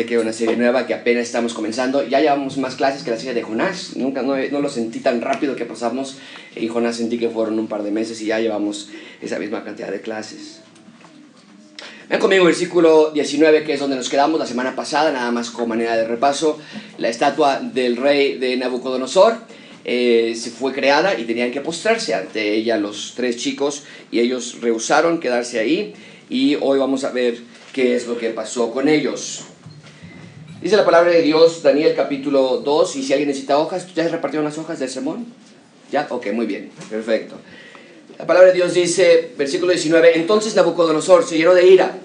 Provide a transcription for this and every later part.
comenté que era una serie nueva que apenas estamos comenzando. Ya llevamos más clases que la serie de Jonás. Nunca, no, no, lo sentí tan rápido que pasamos. Y Jonás sentí que fueron un par de meses y ya llevamos esa misma cantidad de clases. Ven conmigo el versículo 19, que es donde nos quedamos la semana pasada, nada más como manera de repaso. La estatua del rey de Nabucodonosor eh, se fue creada y tenían que postrarse ante ella los tres chicos y ellos rehusaron quedarse ahí. Y hoy vamos a ver qué es lo que pasó con ellos. Dice la palabra de Dios, Daniel capítulo 2, y si alguien necesita hojas, ¿ya se repartieron las hojas del sermón? ¿Ya? Ok, muy bien, perfecto. La palabra de Dios dice, versículo 19, entonces Nabucodonosor se llenó de ira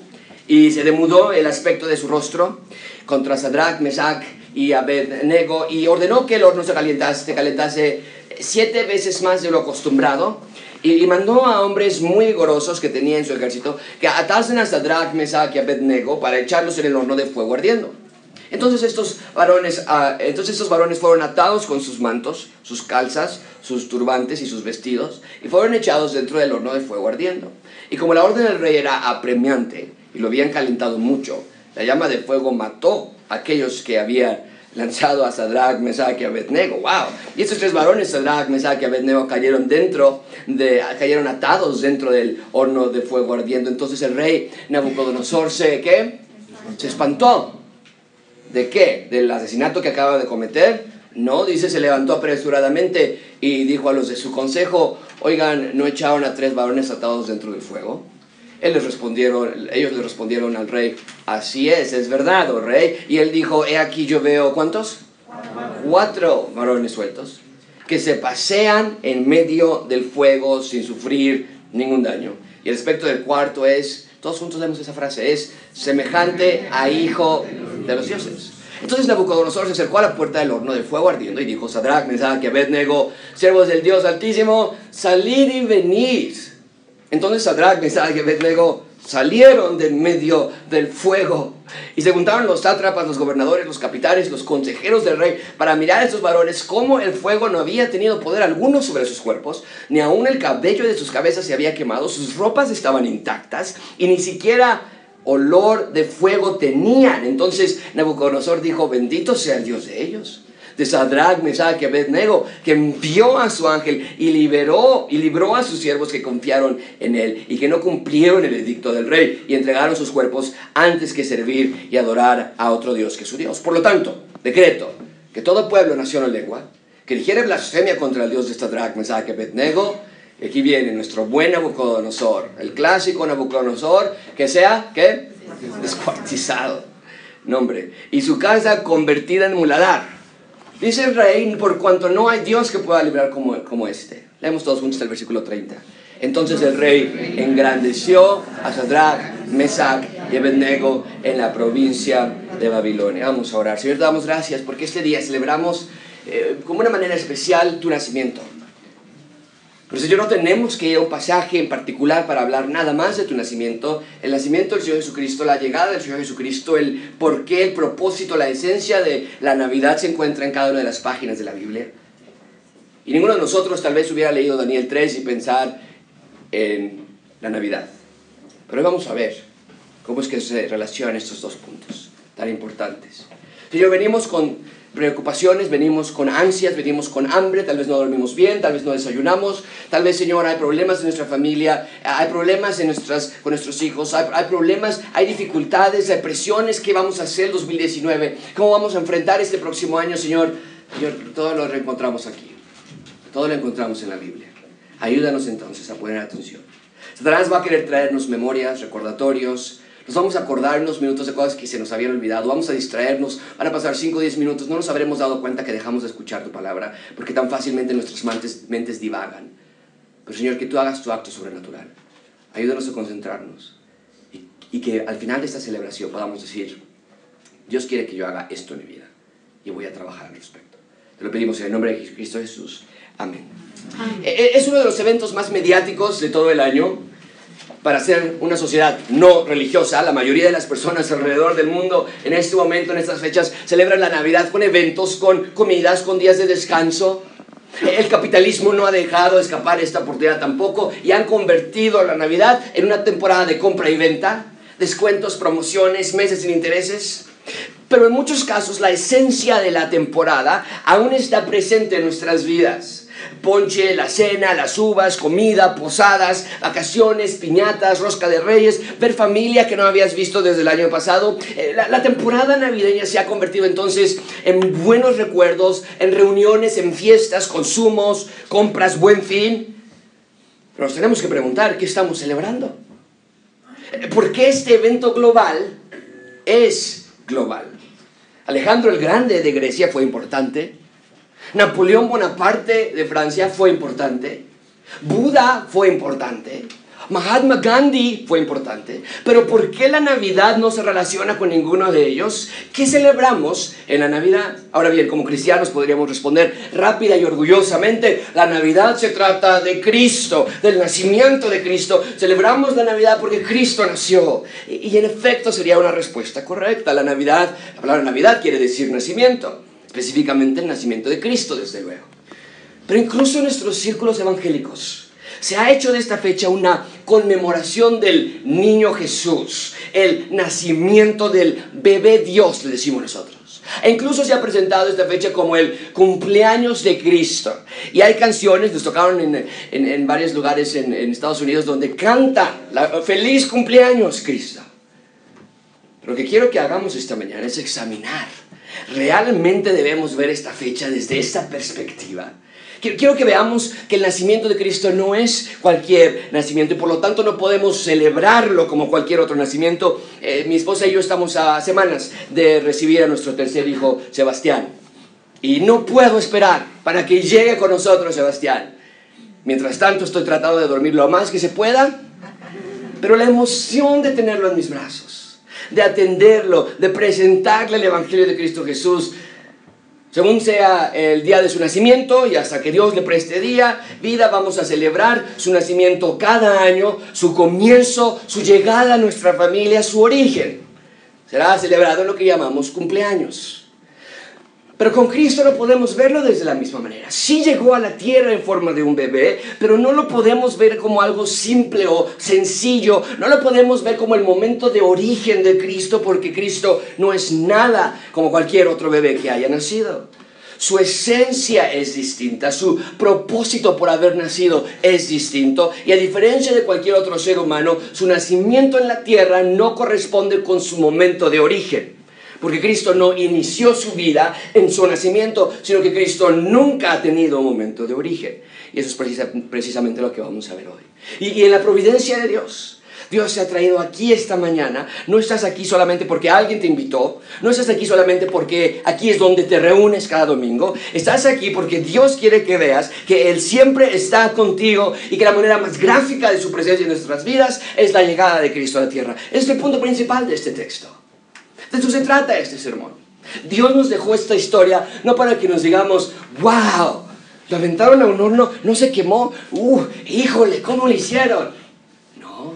y se demudó el aspecto de su rostro contra Sadrach, Mesach y Abednego y ordenó que el horno se calentase, se calentase siete veces más de lo acostumbrado y, mandó a hombres muy vigorosos que tenía en su ejército que atasen a Sadrach, Mesach y Abednego para echarlos en el horno de fuego ardiendo. Entonces estos, varones, ah, entonces estos varones fueron atados con sus mantos, sus calzas, sus turbantes y sus vestidos, y fueron echados dentro del horno de fuego ardiendo. Y como la orden del rey era apremiante, y lo habían calentado mucho, la llama de fuego mató a aquellos que habían lanzado a Sadrach, Mesach y Abednego. ¡Wow! Y estos tres varones, Sadrach, Mesach y Abednego, cayeron dentro, de, cayeron atados dentro del horno de fuego ardiendo. Entonces el rey Nabucodonosor se, ¿qué? Se espantó. ¿De qué? ¿Del asesinato que acaba de cometer? No, dice, se levantó apresuradamente y dijo a los de su consejo, oigan, ¿no echaron a tres varones atados dentro del fuego? Él les respondieron, ellos le respondieron al rey, así es, es verdad, oh rey. Y él dijo, he aquí yo veo, ¿cuántos? Cuatro varones sueltos, que se pasean en medio del fuego sin sufrir ningún daño. Y el aspecto del cuarto es, todos juntos leemos esa frase, es semejante a hijo de los dioses. Entonces Nabucodonosor se acercó a la puerta del horno de fuego ardiendo y dijo, Sadrach, Mesach y Abednego, siervos del Dios Altísimo, salid y venid. Entonces Sadrach, Mesach y Abednego salieron del medio del fuego y se juntaron los sátrapas, los gobernadores, los capitanes, los consejeros del rey para mirar a estos varones cómo el fuego no había tenido poder alguno sobre sus cuerpos, ni aun el cabello de sus cabezas se había quemado, sus ropas estaban intactas y ni siquiera olor de fuego tenían. Entonces Nabucodonosor dijo, bendito sea el Dios de ellos de Sadrach, Mesach y Abednego, que envió a su ángel y liberó y libró a sus siervos que confiaron en él y que no cumplieron el edicto del rey y entregaron sus cuerpos antes que servir y adorar a otro Dios que su Dios. Por lo tanto, decreto que todo pueblo, nación o lengua que dijere blasfemia contra el Dios de Sadrach, Mesach y Abednego, aquí viene nuestro buen Nabucodonosor, el clásico Nabucodonosor, que sea, ¿qué? Descuartizado. Nombre. Y su casa convertida en muladar. Dice el rey, por cuanto no hay Dios que pueda librar como, como este. Leemos todos juntos el versículo 30. Entonces el rey engrandeció a Sadrach, Mesach y Abednego en la provincia de Babilonia. Vamos a orar. Señor, te damos gracias porque este día celebramos eh, como una manera especial tu nacimiento. Pero Señor, no tenemos que ir a un pasaje en particular para hablar nada más de tu nacimiento, el nacimiento del Señor Jesucristo, la llegada del Señor Jesucristo, el por qué, el propósito, la esencia de la Navidad se encuentra en cada una de las páginas de la Biblia. Y ninguno de nosotros tal vez hubiera leído Daniel 3 y pensar en la Navidad. Pero hoy vamos a ver cómo es que se relacionan estos dos puntos tan importantes. Señor, venimos con preocupaciones, venimos con ansias, venimos con hambre, tal vez no dormimos bien, tal vez no desayunamos, tal vez, Señor, hay problemas en nuestra familia, hay problemas en nuestras, con nuestros hijos, hay, hay problemas, hay dificultades, hay presiones, ¿qué vamos a hacer el 2019? ¿Cómo vamos a enfrentar este próximo año, Señor? Señor, todo lo reencontramos aquí, todo lo encontramos en la Biblia. Ayúdanos entonces a poner atención. Satanás va a querer traernos memorias, recordatorios, nos vamos a acordar unos minutos de cosas que se nos habían olvidado, vamos a distraernos, van a pasar 5 o 10 minutos, no nos habremos dado cuenta que dejamos de escuchar tu palabra, porque tan fácilmente nuestras mentes, mentes divagan. Pero Señor, que tú hagas tu acto sobrenatural. Ayúdanos a concentrarnos y, y que al final de esta celebración podamos decir, Dios quiere que yo haga esto en mi vida y voy a trabajar al respecto. Te lo pedimos en el nombre de Cristo Jesús. Amén. Amén. E, e, es uno de los eventos más mediáticos de todo el año para ser una sociedad no religiosa, la mayoría de las personas alrededor del mundo en este momento, en estas fechas, celebran la Navidad con eventos, con comidas, con días de descanso. El capitalismo no ha dejado escapar esta oportunidad tampoco y han convertido la Navidad en una temporada de compra y venta, descuentos, promociones, meses sin intereses. pero en muchos casos la esencia de la temporada aún está presente en nuestras vidas. Ponche, la cena, las uvas, comida, posadas, vacaciones, piñatas, rosca de reyes, ver familia que no habías visto desde el año pasado. Eh, la, temporada navideña se ha convertido entonces en buenos recuerdos, en reuniones, en fiestas, consumos, compras, buen fin. Pero nos tenemos que preguntar, ¿qué estamos celebrando? Eh, ¿Por qué este evento global es global? Alejandro el Grande de Grecia fue importante. Napoleón Bonaparte de Francia fue importante. Buda fue importante. Mahatma Gandhi fue importante. Pero ¿por qué la Navidad no se relaciona con ninguno de ellos? ¿Qué celebramos en la Navidad? Ahora bien, como cristianos podríamos responder rápida y orgullosamente, la Navidad se trata de Cristo, del nacimiento de Cristo. Celebramos la Navidad porque Cristo nació. Y, en efecto sería una respuesta correcta. La Navidad, la palabra Navidad quiere decir nacimiento específicamente el nacimiento de Cristo, desde luego. Pero incluso en nuestros círculos evangélicos se ha hecho de esta fecha una conmemoración del niño Jesús, el nacimiento del bebé Dios, le decimos nosotros. E incluso se ha presentado esta fecha como el cumpleaños de Cristo. Y hay canciones, nos tocaron en, en, varios lugares en, Estados Unidos, donde canta feliz cumpleaños Cristo. Lo que quiero que hagamos esta mañana es examinar realmente debemos ver esta fecha desde esta perspectiva. Quiero que veamos que el nacimiento de Cristo no es cualquier nacimiento y por lo tanto no podemos celebrarlo como cualquier otro nacimiento. Eh, mi esposa y yo estamos a semanas de recibir a nuestro tercer hijo, Sebastián. Y no puedo esperar para que llegue con nosotros Sebastián. Mientras tanto estoy tratando de dormir lo más que se pueda, pero la emoción de tenerlo en mis brazos de atenderlo, de presentarle el Evangelio de Cristo Jesús, según sea el día de su nacimiento y hasta que Dios le preste día, vida, vamos a celebrar su nacimiento cada año, su comienzo, su llegada a nuestra familia, su origen. Será celebrado en lo que llamamos cumpleaños. Pero con Cristo no podemos verlo desde la misma manera. Sí llegó a la tierra en forma de un bebé, pero no lo podemos ver como algo simple o sencillo. No lo podemos ver como el momento de origen de Cristo, porque Cristo no es nada como cualquier otro bebé que haya nacido. Su esencia es distinta, su propósito por haber nacido es distinto y a diferencia de cualquier otro ser humano, su nacimiento en la tierra no corresponde con su momento de origen. Porque Cristo no inició su vida en su nacimiento, sino que Cristo nunca ha tenido un momento de origen. Y eso es precisamente lo que vamos a ver hoy. Y, y en la providencia de Dios, Dios se ha traído aquí esta mañana. No estás aquí solamente porque alguien te invitó. No estás aquí solamente porque aquí es donde te reúnes cada domingo. Estás aquí porque Dios quiere que veas que Él siempre está contigo y que la manera más gráfica de su presencia en nuestras vidas es la llegada de Cristo a la tierra. Es el punto principal de este texto. De eso se trata este sermón. Dios nos dejó esta historia no para que nos digamos, wow, lo aventaron a un horno, no se quemó, uh, híjole, ¿cómo lo hicieron? No,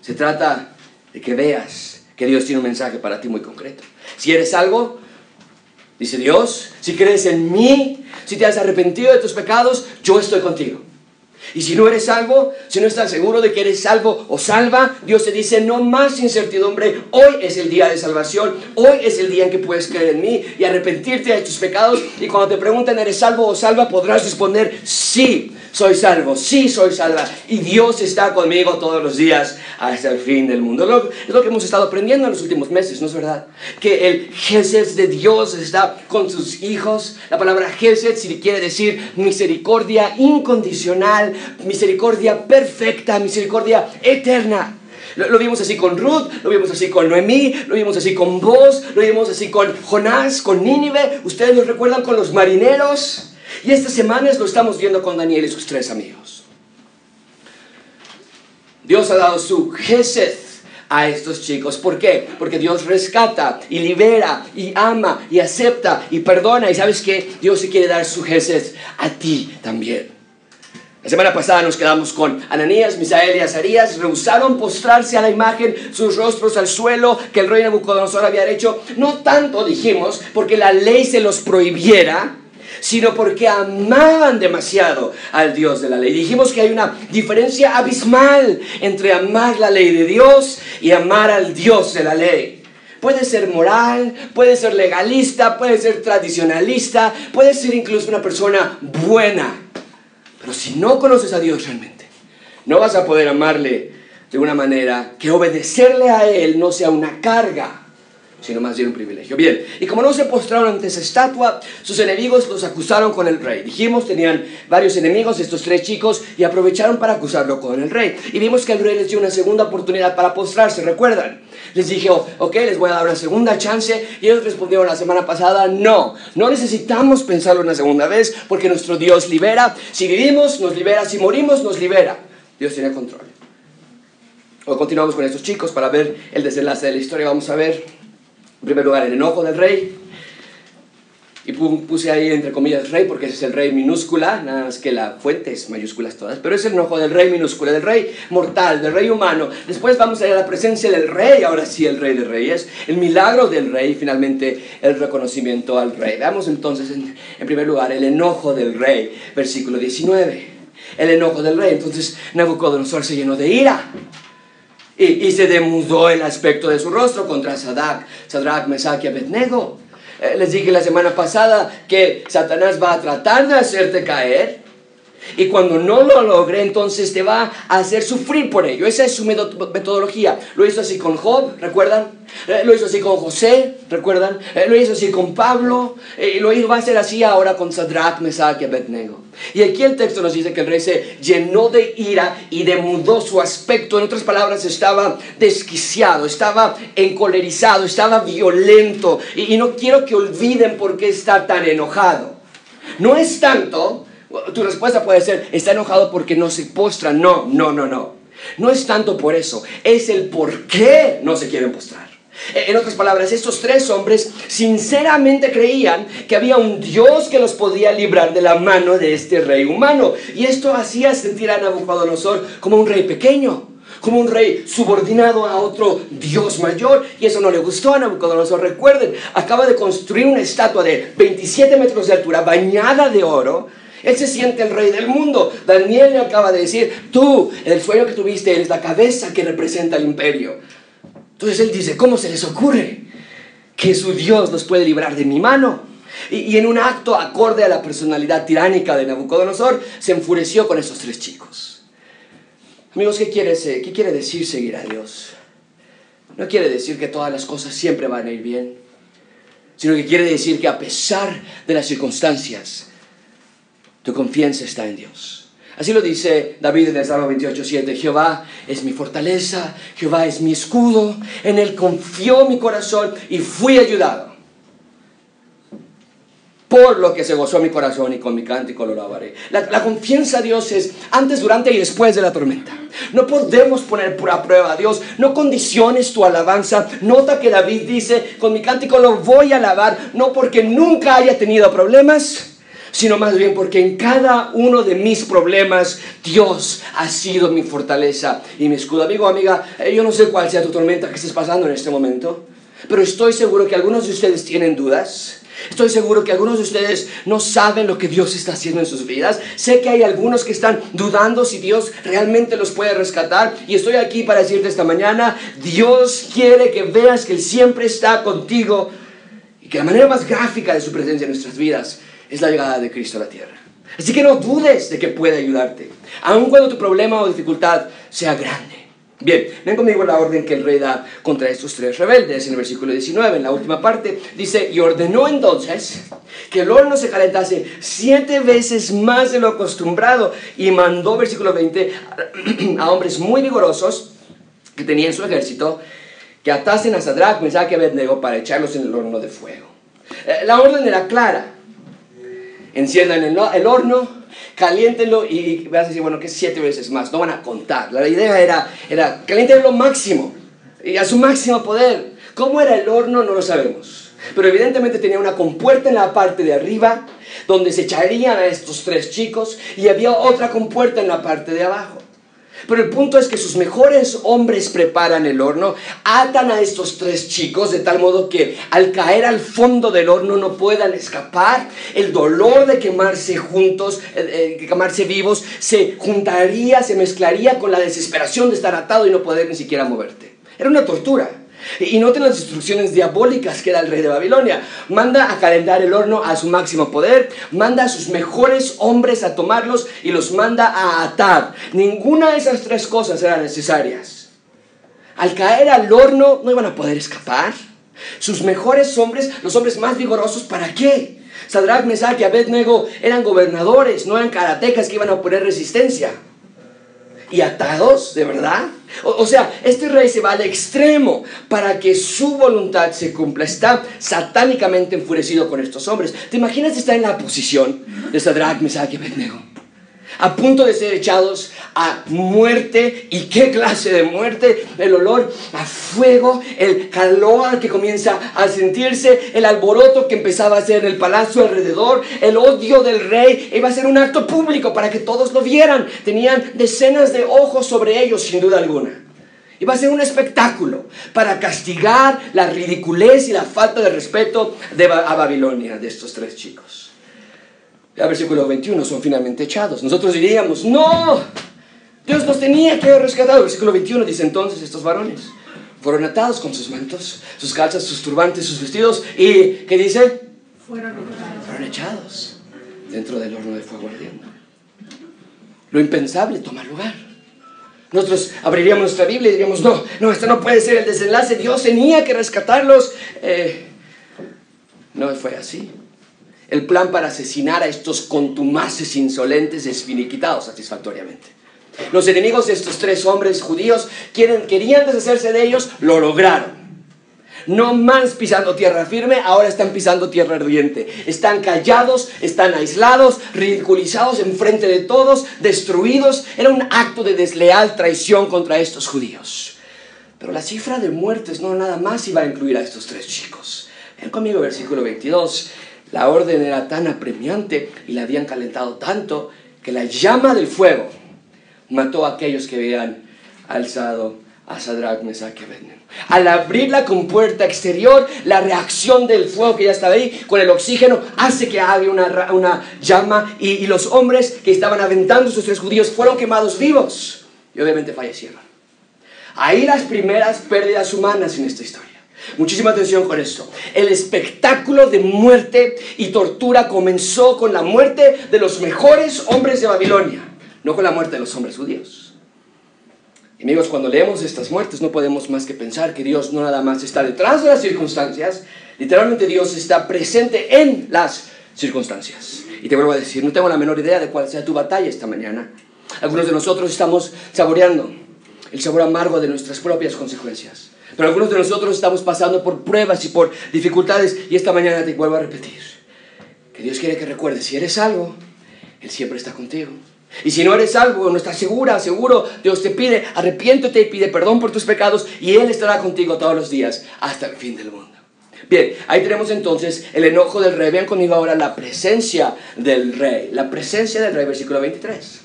se trata de que veas que Dios tiene un mensaje para ti muy concreto. Si eres algo, dice Dios, si crees en mí, si te has arrepentido de tus pecados, yo estoy contigo. Y si no eres salvo, si no estás seguro de que eres salvo o salva, Dios te dice, no más incertidumbre, hoy es el día de salvación, hoy es el día en que puedes creer en mí y arrepentirte de tus pecados. Y cuando te pregunten, ¿eres salvo o salva? Podrás responder, sí soy salvo, sí soy salva. Y Dios está conmigo todos los días hasta el fin del mundo. Es lo que hemos estado aprendiendo en los últimos meses, ¿no es verdad? Que el Jesús de Dios está con sus hijos. La palabra Jesús quiere decir misericordia incondicional, misericordia perfecta, misericordia eterna. Lo, vimos así con Ruth, lo vimos así con Noemí, lo vimos así con vos, lo vimos así con Jonás, con Nínive. Ustedes lo recuerdan con los marineros. Y estas semanas lo estamos viendo con Daniel y sus tres amigos. Dios ha dado su Gesed a estos chicos. ¿Por qué? Porque Dios rescata y libera y ama y acepta y perdona. Y sabes que Dios se quiere dar su Gesed a ti también. La semana pasada nos quedamos con Ananías, Misael y Azarías. Rehusaron postrarse a la imagen, sus rostros al suelo que el rey Nabucodonosor había hecho. No tanto, dijimos, porque la ley se los prohibiera, sino porque amaban demasiado al Dios de la ley. Dijimos que hay una diferencia abismal entre amar la ley de Dios y amar al Dios de la ley. Puede ser moral, puede ser legalista, puede ser tradicionalista, puede ser incluso una persona buena. Pero si no conoces a Dios realmente, no vas a poder amarle de una manera que obedecerle a Él no sea una carga, sino más bien un privilegio. Bien, y como no se postraron ante esa estatua, sus enemigos los acusaron con el rey. Dijimos, tenían varios enemigos estos tres chicos y aprovecharon para acusarlo con el rey. Y vimos que el rey les dio una segunda oportunidad para postrarse, ¿recuerdan? Les dije, ok, les voy a dar una segunda chance y ellos respondieron la semana pasada, no, no necesitamos pensarlo una segunda vez porque nuestro Dios libera. Si vivimos, nos libera, si morimos, nos libera. Dios tiene control. Hoy continuamos con estos chicos para ver el desenlace de la historia. Vamos a ver en primer lugar, el enojo del rey. Y puse ahí entre comillas rey porque ese es el rey minúscula, nada más que la fuente es mayúsculas todas, pero es el enojo del rey minúscula, del rey mortal, del rey humano. Después vamos a ir a la presencia del rey, ahora sí el rey de reyes, el milagro del rey y finalmente el reconocimiento al rey. Veamos entonces en, en primer lugar el enojo del rey, versículo 19. El enojo del rey, entonces Nabucodonosor se llenó de ira y, se demudó el aspecto de su rostro contra Sadak, Sadrach, Mesach y Abednego. Eh, les dije la semana pasada que Satanás va a tratar de hacerte caer y cuando no lo logre, entonces te va a hacer sufrir por ello. Esa es su metodología. Lo hizo así con Job, ¿recuerdan? Eh, lo hizo así con José, ¿recuerdan? Eh, lo hizo así con Pablo. Y lo va a hacer así ahora con Sadrach, Mesach y Abednego. Y aquí el texto nos dice que el rey se llenó de ira y demudó su aspecto. En otras palabras, estaba desquiciado, estaba encolerizado, estaba violento. Y no quiero que olviden por qué está tan enojado. No es tanto tu respuesta puede ser, está enojado porque no se postra. No, no, no, no. No es tanto por eso, es el por qué no se quieren postrar. En otras palabras, estos tres hombres sinceramente creían que había un Dios que los podía librar de la mano de este rey humano. Y esto hacía sentir a Nabucodonosor como un rey pequeño, como un rey subordinado a otro Dios mayor. Y eso no le gustó a Nabucodonosor. Recuerden, acaba de construir una estatua de 27 metros de altura, bañada de oro él se siente el rey del mundo. Daniel le acaba de decir, tú, el sueño que tuviste, eres la cabeza que representa el imperio. Entonces él dice, ¿cómo se les ocurre que su Dios los puede librar de mi mano? Y, en un acto acorde a la personalidad tiránica de Nabucodonosor, se enfureció con esos tres chicos. Amigos, ¿qué quiere, ¿qué quiere decir seguir a Dios? No quiere decir que todas las cosas siempre van a ir bien, sino que quiere decir que a pesar de las circunstancias, tu confianza está en Dios. Así lo dice David en el Salmo 28, 7. Jehová es mi fortaleza, Jehová es mi escudo, en él confió mi corazón y fui ayudado. Por lo que se gozó mi corazón y con mi cántico lo lavaré. La, confianza a Dios es antes, durante y después de la tormenta. No podemos poner a prueba a Dios. No condiciones tu alabanza. Nota que David dice, con mi cántico lo voy a alabar, no porque nunca haya tenido problemas, sino más bien porque en cada uno de mis problemas Dios ha sido mi fortaleza y mi escudo. Amigo, amiga, eh, yo no sé cuál sea tu tormenta que estés pasando en este momento, pero estoy seguro que algunos de ustedes tienen dudas. Estoy seguro que algunos de ustedes no saben lo que Dios está haciendo en sus vidas. Sé que hay algunos que están dudando si Dios realmente los puede rescatar. Y estoy aquí para decirte esta mañana, Dios quiere que veas que Él siempre está contigo y que la manera más gráfica de su presencia en nuestras vidas es la llegada de Cristo a la tierra. Así que no dudes de que puede ayudarte, aun cuando tu problema o dificultad sea grande. Bien, ven conmigo la orden que el rey da contra estos tres rebeldes en el versículo 19, en la última parte, dice, y ordenó entonces que el horno se calentase siete veces más de lo acostumbrado y mandó, versículo 20, a hombres muy vigorosos que tenían su ejército, que atasen a Sadrach, Mesach y Abednego para echarlos en el horno de fuego. Eh, la orden era clara, enciendan el, horno, caliéntenlo y vas a decir, bueno, que siete veces más, no van a contar. La idea era, era caliéntenlo lo máximo y a su máximo poder. ¿Cómo era el horno? No lo sabemos. Pero evidentemente tenía una compuerta en la parte de arriba donde se echarían a estos tres chicos y había otra compuerta en la parte de abajo. Pero el punto es que sus mejores hombres preparan el horno, atan a estos tres chicos de tal modo que al caer al fondo del horno no puedan escapar. El dolor de quemarse juntos, eh, eh, quemarse vivos, se juntaría, se mezclaría con la desesperación de estar atado y no poder ni siquiera moverte. Era una tortura. Y noten las instrucciones diabólicas que da el rey de Babilonia. Manda a calentar el horno a su máximo poder, manda a sus mejores hombres a tomarlos y los manda a atar. Ninguna de esas tres cosas eran necesarias. Al caer al horno no iban a poder escapar. Sus mejores hombres, los hombres más vigorosos, ¿para qué? Sadrach, Mesach y Abednego eran gobernadores, no eran karatecas que iban a poner resistencia. ¿Y atados? ¿De verdad? O, sea, este rey se va al extremo para que su voluntad se cumpla. Está satánicamente enfurecido con estos hombres. ¿Te imaginas estar en la posición de Sadrach, Mesach y Abednego? A punto de ser echados a muerte. ¿Y qué clase de muerte? El olor a fuego, el calor que comienza a sentirse, el alboroto que empezaba a hacer en el palacio alrededor, el odio del rey. Iba a ser un acto público para que todos lo vieran. Tenían decenas de ojos sobre ellos, sin duda alguna. Iba a ser un espectáculo para castigar la ridiculez y la falta de respeto de, a Babilonia de estos tres chicos. Versículo 21 son finalmente echados. Nosotros diríamos, no, Dios nos tenía que haber rescatado. Versículo 21 dice entonces estos varones fueron atados con sus mantos, sus calzas, sus turbantes, sus vestidos y, ¿qué dice? Fueron echados. Fueron echados dentro del horno de fuego ardiendo. Lo impensable toma lugar. Nosotros abriríamos nuestra Biblia y diríamos, no, no, esto no puede ser el desenlace, Dios tenía que rescatarlos. Eh, no fue así. El plan para asesinar a estos contumaces insolentes es finiquitado satisfactoriamente. Los enemigos de estos tres hombres judíos quieren, querían deshacerse de ellos, lo lograron. No más pisando tierra firme, ahora están pisando tierra ardiente. Están callados, están aislados, ridiculizados en frente de todos, destruidos. Era un acto de desleal traición contra estos judíos. Pero la cifra de muertes no nada más iba a incluir a estos tres chicos. Ven conmigo versículo 22. La orden era tan apremiante y la habían calentado tanto que la llama del fuego mató a aquellos que habían alzado a Sadrach, Mesach. Al abrir la compuerta exterior, la reacción del fuego que ya estaba ahí con el oxígeno hace que haga una, llama y, y, los hombres que estaban aventando sus tres judíos fueron quemados vivos y obviamente fallecieron. Ahí las primeras pérdidas humanas en esta historia. Muchísima atención con esto. El espectáculo de muerte y tortura comenzó con la muerte de los mejores hombres de Babilonia, no con la muerte de los hombres judíos. amigos, cuando leemos estas muertes no podemos más que pensar que Dios no nada más está detrás de las circunstancias, literalmente Dios está presente en las circunstancias. Y te vuelvo a decir, no tengo la menor idea de cuál sea tu batalla esta mañana. Algunos de nosotros estamos saboreando el sabor amargo de nuestras propias consecuencias. Pero algunos de nosotros estamos pasando por pruebas y por dificultades y esta mañana te vuelvo a repetir que Dios quiere que recuerdes, si eres algo, Él siempre está contigo. Y si no eres algo, no estás segura, seguro, Dios te pide, arrepiéntete y pide perdón por tus pecados y Él estará contigo todos los días hasta el fin del mundo. Bien, ahí tenemos entonces el enojo del rey. Vean conmigo ahora la presencia del rey. La presencia del rey, versículo 23.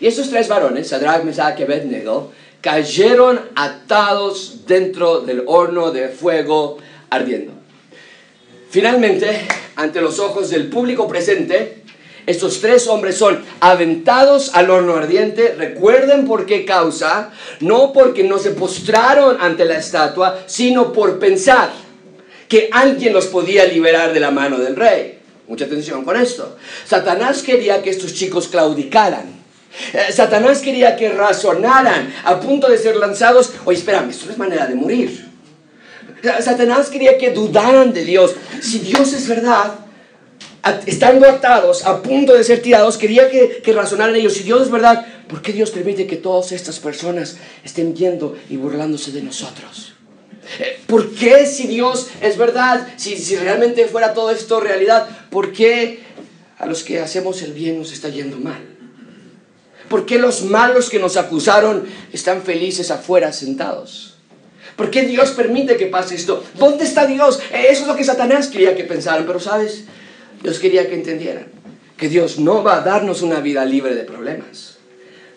Y estos tres varones, Sadrach, Mesach y Abednego, cayeron atados dentro del horno de fuego ardiendo. Finalmente, ante los ojos del público presente, estos tres hombres son aventados al horno ardiente. Recuerden por qué causa. No porque no se postraron ante la estatua, sino por pensar que alguien los podía liberar de la mano del rey. Mucha atención con esto. Satanás quería que estos chicos claudicaran eh, Satanás quería que razonaran a punto de ser lanzados. Oye, espérame, esto no es manera de morir. Satanás quería que dudaran de Dios. Si Dios es verdad, estando atados, a punto de ser tirados, quería que, que razonaran ellos. Si Dios es verdad, ¿por qué Dios permite que todas estas personas estén viendo y burlándose de nosotros? Eh, ¿Por qué si Dios es verdad, si, si realmente fuera todo esto realidad, por qué a los que hacemos el bien nos está yendo mal? ¿Por qué los malos que nos acusaron están felices afuera sentados? ¿Por qué Dios permite que pase esto? ¿Dónde está Dios? Eso es lo que Satanás quería que pensaran, pero sabes, Dios quería que entendieran que Dios no va a darnos una vida libre de problemas,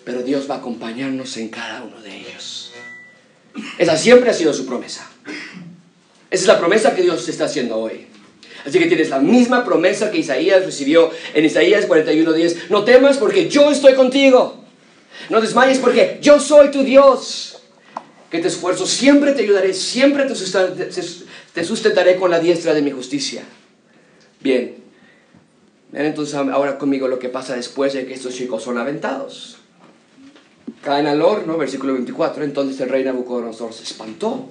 pero Dios va a acompañarnos en cada uno de ellos. Esa siempre ha sido su promesa. Esa es la promesa que Dios está haciendo hoy. Así que tienes la misma promesa que Isaías recibió en Isaías 41:10. No temas porque yo estoy contigo. No desmayes porque yo soy tu Dios. que te esfuerzo, siempre te ayudaré, siempre te sustentaré con la diestra de mi justicia. Bien, entonces ahora conmigo lo que pasa después de que estos chicos son aventados. Caen al horno, versículo 24, entonces el rey Nabucodonosor se espantó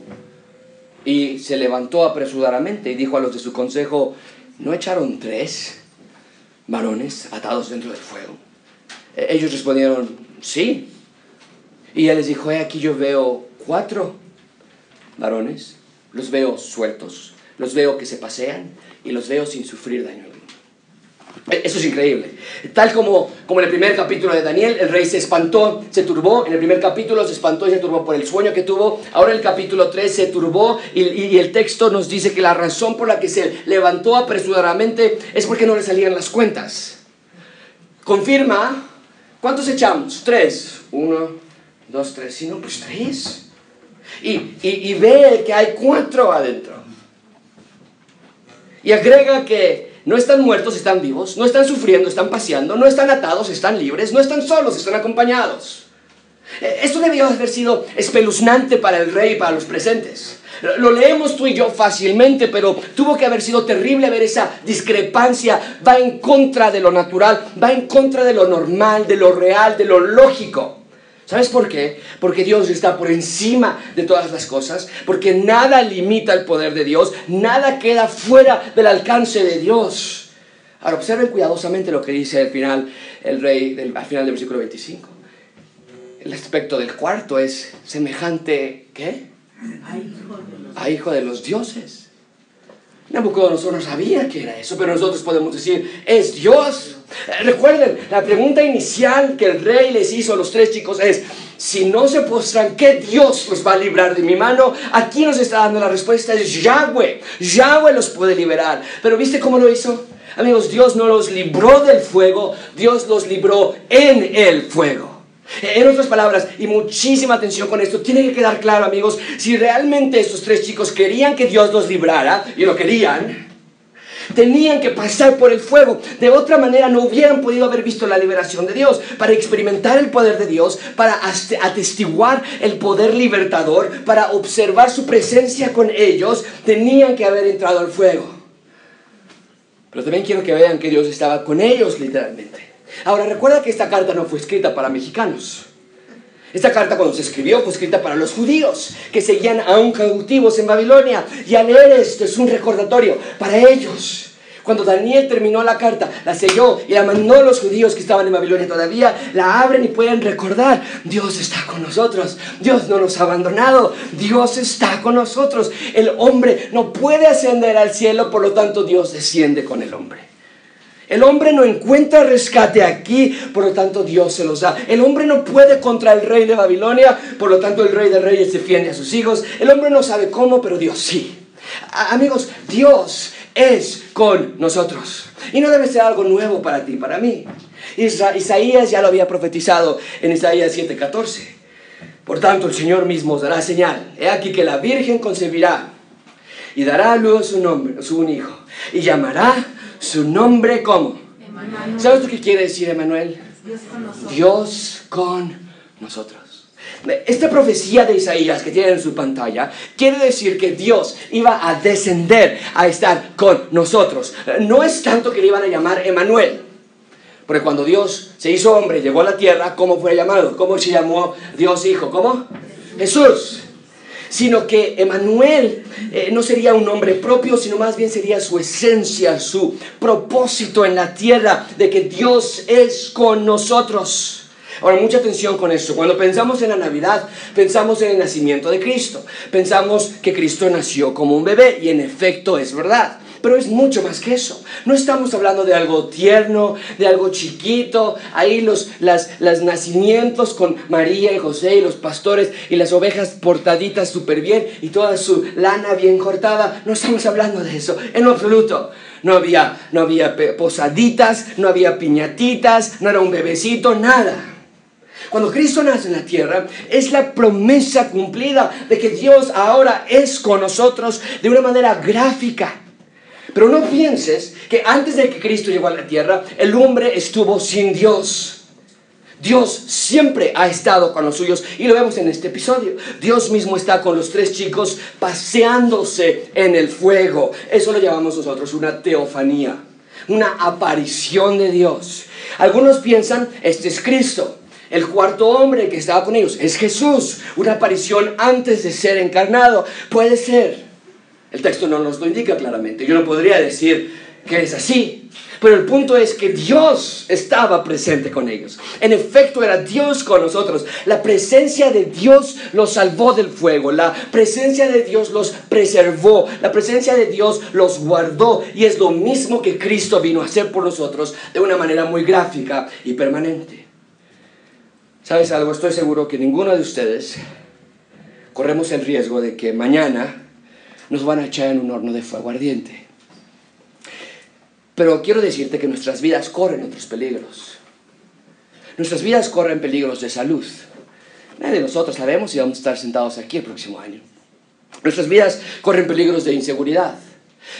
y se levantó apresuradamente y dijo a los de su consejo, ¿no echaron tres varones atados dentro del fuego? E-, ellos respondieron, sí. Y él les dijo, aquí yo veo cuatro varones, los veo sueltos, los veo que se pasean y los veo sin sufrir daño eso es increíble. Tal como, como en el primer capítulo de Daniel, el rey se espantó, se turbó. En el primer capítulo se espantó y se turbó por el sueño que tuvo. Ahora en el capítulo 3 se turbó y, el texto nos dice que la razón por la que se levantó apresuradamente es porque no le salían las cuentas. Confirma, ¿cuántos echamos? Tres. Uno, dos, tres. Si no, pues tres. Y, y, y ve que hay cuatro adentro. Y agrega que no están muertos, están vivos, no están sufriendo, están paseando, no están atados, están libres, no están solos, están acompañados. Eh, esto debió haber sido espeluznante para el rey y para los presentes. Lo leemos tú y yo fácilmente, pero tuvo que haber sido terrible ver esa discrepancia. Va en contra de lo natural, va en contra de lo normal, de lo real, de lo lógico. ¿Sabes por qué? Porque Dios está por encima de todas las cosas, porque nada limita el poder de Dios, nada queda fuera del alcance de Dios. Ahora observen cuidadosamente lo que dice al final el rey del, al final del versículo 25. El aspecto del cuarto es semejante, ¿qué? A hijo de los dioses. Nabucodonosor no sabía que era eso, pero nosotros podemos decir, es Dios. Eh, recuerden, la pregunta inicial que el rey les hizo a los tres chicos es, si no se postran, ¿qué Dios los va a librar de mi mano? Aquí nos está dando la respuesta, es Yahweh. Yahweh los puede liberar. Pero ¿viste cómo lo hizo? Amigos, Dios no los libró del fuego, Dios los libró en el fuego. En otras palabras, y muchísima atención con esto, tiene que quedar claro, amigos, si realmente estos tres chicos querían que Dios los librara, y lo querían, tenían que pasar por el fuego. De otra manera no hubieran podido haber visto la liberación de Dios. Para experimentar el poder de Dios, para atestiguar el poder libertador, para observar su presencia con ellos, tenían que haber entrado al fuego. Pero también quiero que vean que Dios estaba con ellos literalmente. Ahora recuerda que esta carta no fue escrita para mexicanos. Esta carta cuando se escribió fue escrita para los judíos que seguían aún cautivos en Babilonia. Y al leer esto es un recordatorio para ellos. Cuando Daniel terminó la carta, la selló y la mandó a los judíos que estaban en Babilonia todavía, la abren y pueden recordar, Dios está con nosotros, Dios no nos ha abandonado, Dios está con nosotros. El hombre no puede ascender al cielo, por lo tanto Dios desciende con el hombre. El hombre no encuentra rescate aquí, por lo tanto Dios se los da. El hombre no puede contra el rey de Babilonia, por lo tanto el rey de reyes defiende a sus hijos. El hombre no sabe cómo, pero Dios sí. amigos, Dios es con nosotros. Y no debe ser algo nuevo para ti, para mí. Isaías ya lo había profetizado en Isaías 7:14. Por tanto, el Señor mismo os dará señal. He aquí que la Virgen concebirá y dará a luz su nombre, su un hijo, y llamará su nombre como. ¿Sabes lo que quiere decir Emanuel? Dios con nosotros. Esta profecía de Isaías que tiene en su pantalla quiere decir que Dios iba a descender a estar con nosotros. No es tanto que le iban a llamar Emanuel. Porque cuando Dios se hizo hombre, llegó a la tierra, ¿cómo fue llamado? ¿Cómo se llamó Dios Hijo? ¿Cómo? Jesús sino que Emanuel eh, no sería un nombre propio, sino más bien sería su esencia, su propósito en la tierra de que Dios es con nosotros. Ahora, mucha atención con esto. Cuando pensamos en la Navidad, pensamos en el nacimiento de Cristo. Pensamos que Cristo nació como un bebé y en efecto es verdad. Pero es mucho más que eso. No estamos hablando de algo tierno, de algo chiquito. Ahí los las, nacimientos con María y José y los pastores y las ovejas portaditas súper bien y toda su lana bien cortada. No estamos hablando de eso, en lo absoluto. No había, no había posaditas, no había piñatitas, no era un bebecito, nada. Cuando Cristo nace en la tierra, es la promesa cumplida de que Dios ahora es con nosotros de una manera gráfica. Pero no pienses que antes de que Cristo llegó a la tierra, el hombre estuvo sin Dios. Dios siempre ha estado con los suyos y lo vemos en este episodio. Dios mismo está con los tres chicos paseándose en el fuego. Eso lo llamamos nosotros una teofanía, una aparición de Dios. Algunos piensan, este es Cristo. El cuarto hombre que estaba con ellos es Jesús, una aparición antes de ser encarnado. Puede ser. El texto no nos lo indica claramente. Yo no podría decir que es así, pero el punto es que Dios estaba presente con ellos. En efecto, era Dios con nosotros. La presencia de Dios los salvó del fuego. La presencia de Dios los preservó. La presencia de Dios los guardó. Y es lo mismo que Cristo vino a hacer por nosotros de una manera muy gráfica y permanente. ¿Sabes algo? Estoy seguro que ninguno de ustedes corremos el riesgo de que mañana nos van a echar en un horno de fuego ardiente. Pero quiero decirte que nuestras vidas corren otros peligros. Nuestras vidas corren peligros de salud. Nadie de nosotros sabemos si vamos a estar sentados aquí el próximo año. Nuestras vidas corren peligros de inseguridad.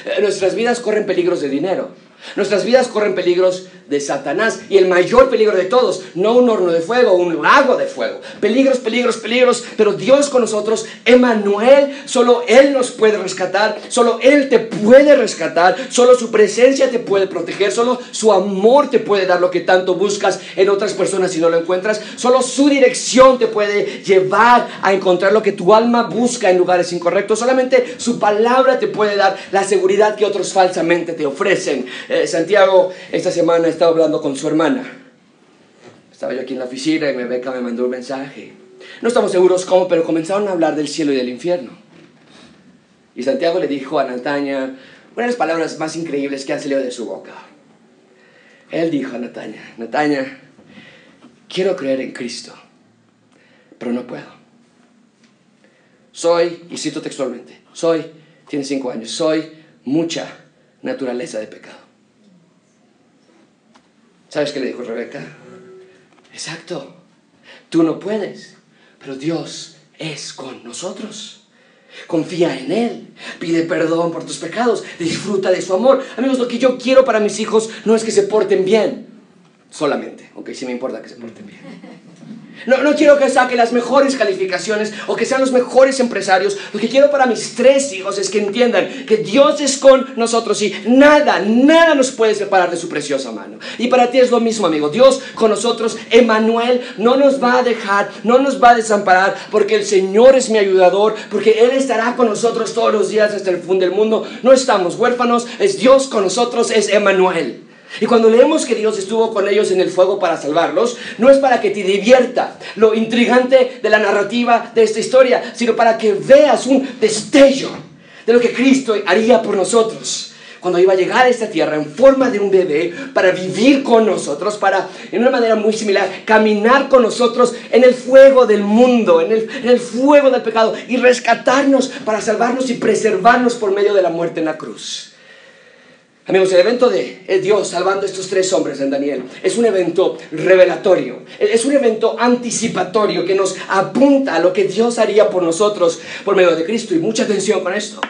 Eh, nuestras vidas corren peligros de dinero. Nuestras vidas corren peligros de Satanás y el mayor peligro de todos, no un horno de fuego, un lago de fuego. Peligros, peligros, peligros, pero Dios con nosotros, Emanuel, solo Él nos puede rescatar, solo Él te puede rescatar, solo su presencia te puede proteger, solo su amor te puede dar lo que tanto buscas en otras personas si no lo encuentras, solo su dirección te puede llevar a encontrar lo que tu alma busca en lugares incorrectos, solamente su palabra te puede dar la seguridad que otros falsamente te ofrecen. Eh, Santiago esta semana estaba hablando con su hermana. Estaba yo aquí en la oficina y Beca me mandó un mensaje. No estamos seguros cómo, pero comenzaron a hablar del cielo y del infierno. Y Santiago le dijo a Nataña una de las palabras más increíbles que han salido de su boca. Él dijo a Nataña, Nataña, quiero creer en Cristo, pero no puedo. Soy, y cito textualmente, soy, tiene cinco años, soy mucha naturaleza de pecado. ¿Sabes qué le dijo Rebeca? Exacto. Tú no puedes, pero Dios es con nosotros. Confía en Él, pide perdón por tus pecados, disfruta de su amor. Amigos, lo que yo quiero para mis hijos no es que se porten bien, solamente, aunque sí me importa que se porten bien. No, no quiero que saque las mejores calificaciones o que sean los mejores empresarios. Lo que quiero para mis tres hijos es que entiendan que Dios es con nosotros y nada, nada nos puede separar de su preciosa mano. Y para ti es lo mismo, amigo. Dios con nosotros, Emanuel, no nos va a dejar, no nos va a desamparar, porque el Señor es mi ayudador, porque Él estará con nosotros todos los días hasta el fin del mundo. No estamos huérfanos, es Dios con nosotros, es Emanuel. Y cuando leemos que Dios estuvo con ellos en el fuego para salvarlos, no es para que te divierta lo intrigante de la narrativa de esta historia, sino para que veas un destello de lo que Cristo haría por nosotros cuando iba a llegar a esta tierra en forma de un bebé para vivir con nosotros, para, en una manera muy similar, caminar con nosotros en el fuego del mundo, en el, en el fuego del pecado y rescatarnos para salvarnos y preservarnos por medio de la muerte en la cruz. Amigos, el evento de Dios salvando a estos tres hombres en Daniel es un evento revelatorio, es un evento anticipatorio que nos apunta a lo que Dios haría por nosotros por medio de Cristo. Y mucha atención con esto.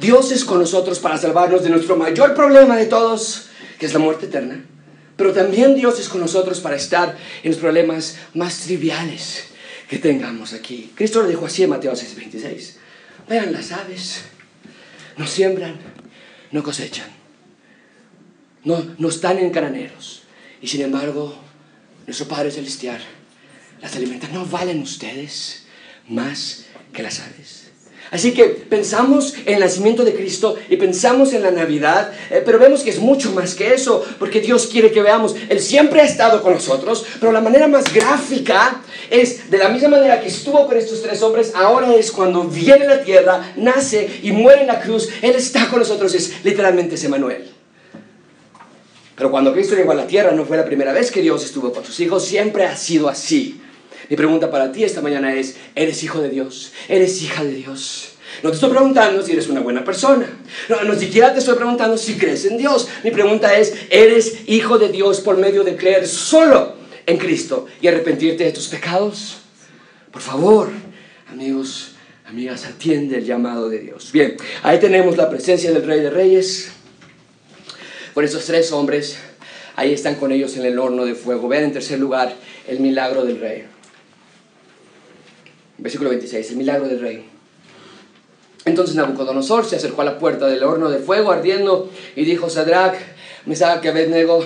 Dios es con nosotros para salvarnos de nuestro mayor problema de todos, que es la muerte eterna. Pero también Dios es con nosotros para estar en los problemas más triviales que tengamos aquí. Cristo lo dijo así en Mateo 6:26. Vean las aves, no siembran, no cosechan no, no están en graneros. Y sin embargo, nuestro Padre Celestial las alimenta. ¿No valen ustedes más que las aves? Así que pensamos en el nacimiento de Cristo y pensamos en la Navidad, eh, pero vemos que es mucho más que eso, porque Dios quiere que veamos, Él siempre ha estado con nosotros, pero la manera más gráfica es, de la misma manera que estuvo con estos tres hombres, ahora es cuando viene a la tierra, nace y muere en la cruz, Él está con nosotros, es literalmente ese Manuel. Pero cuando Cristo llegó a la tierra no fue la primera vez que Dios estuvo con sus hijos, siempre ha sido así. Mi pregunta para ti esta mañana es, ¿eres hijo de Dios? ¿Eres hija de Dios? No te estoy preguntando si eres una buena persona. No, no siquiera te estoy preguntando si crees en Dios. Mi pregunta es, ¿eres hijo de Dios por medio de creer solo en Cristo y arrepentirte de tus pecados? Por favor, amigos, amigas, atiende el llamado de Dios. Bien, ahí tenemos la presencia del Rey de Reyes por esos tres hombres ahí están con ellos en el horno de fuego. Vean en tercer lugar el milagro del rey. Versículo 26, el milagro del rey. Entonces Nabucodonosor se acercó a la puerta del horno de fuego ardiendo y dijo, Sadrach, Mesach Abednego,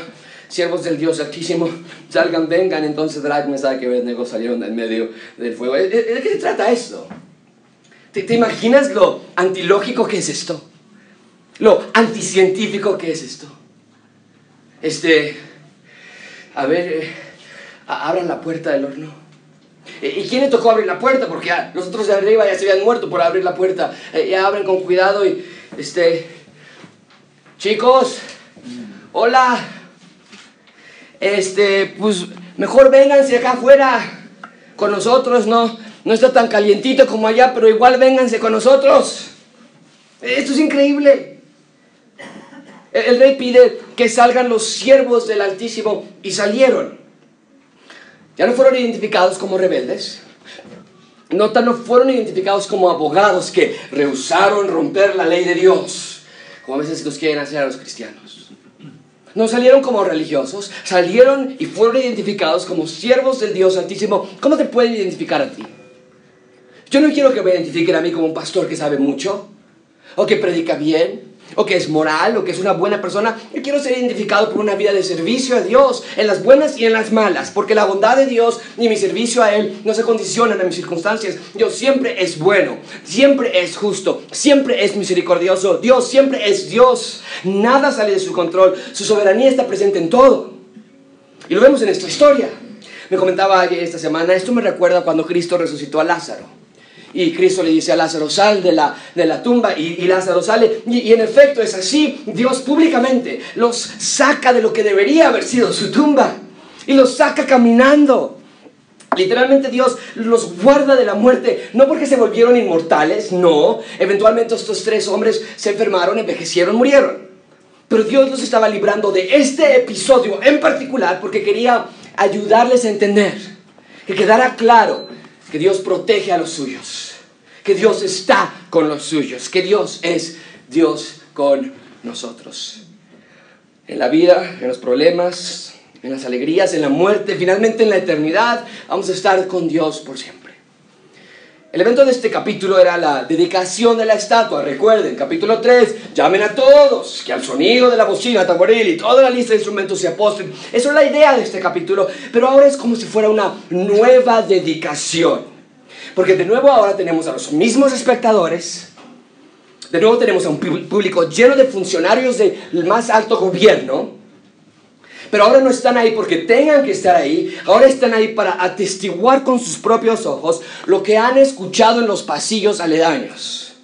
siervos del Dios Altísimo, salgan, vengan. Entonces Sadrach, Mesach que Abednego salieron en medio del fuego. ¿De, qué se trata esto? ¿Te, ¿Te imaginas lo antilógico que es esto? Lo anticientífico que es esto. Este, a ver, eh, abran la puerta del horno. ¿Y quién le tocó abrir la puerta? Porque los otros de arriba ya se habían muerto por abrir la puerta. Eh, ya abren con cuidado y, este, chicos, hola, este, pues mejor vénganse acá afuera con nosotros, ¿no? No está tan calientito como allá, pero igual vénganse con nosotros. Esto es increíble. El rey pide que salgan los siervos del Altísimo y salieron. Ya no fueron identificados como rebeldes. Nota, no fueron identificados como abogados que rehusaron romper la ley de Dios, como a veces los quieren hacer a los cristianos. No salieron como religiosos, salieron y fueron identificados como siervos del Dios Altísimo. ¿Cómo te pueden identificar a ti? Yo no quiero que me identifiquen a mí como un pastor que sabe mucho, o que predica bien, o que es moral, o que es una buena persona. Yo quiero ser identificado por una vida de servicio a Dios, en las buenas y en las malas, porque la bondad de Dios y mi servicio a Él no se condicionan a mis circunstancias. Dios siempre es bueno, siempre es justo, siempre es misericordioso. Dios siempre es Dios. Nada sale de su control. Su soberanía está presente en todo. Y lo vemos en esta historia. Me comentaba esta semana, esto me recuerda cuando Cristo resucitó a Lázaro. Y Cristo le dice a Lázaro, sal de la, de la tumba y, Lázaro sale. Y, y, en efecto es así. Dios públicamente los saca de lo que debería haber sido su tumba. Y los saca caminando. Literalmente Dios los guarda de la muerte, no porque se volvieron inmortales, no. Eventualmente estos tres hombres se enfermaron, envejecieron, murieron. Pero Dios los estaba librando de este episodio en particular porque quería ayudarles a entender, que quedara claro que Dios protege a los suyos, que Dios está con los suyos, que Dios es Dios con nosotros. En la vida, en los problemas, en las alegrías, en la muerte, finalmente en la eternidad, vamos a estar con Dios por siempre. El evento de este capítulo era la dedicación de la estatua. Recuerden, capítulo 3, llamen a todos, que al sonido de la bocina, tamboril y toda la lista de instrumentos se aposten. Eso es la idea de este capítulo, pero ahora es como si fuera una nueva dedicación. Porque de nuevo ahora tenemos a los mismos espectadores, de nuevo tenemos a un público lleno de funcionarios del más alto gobierno, pero ahora no están ahí porque tengan que estar ahí, ahora están ahí para atestiguar con sus propios ojos lo que han escuchado en los pasillos aledaños.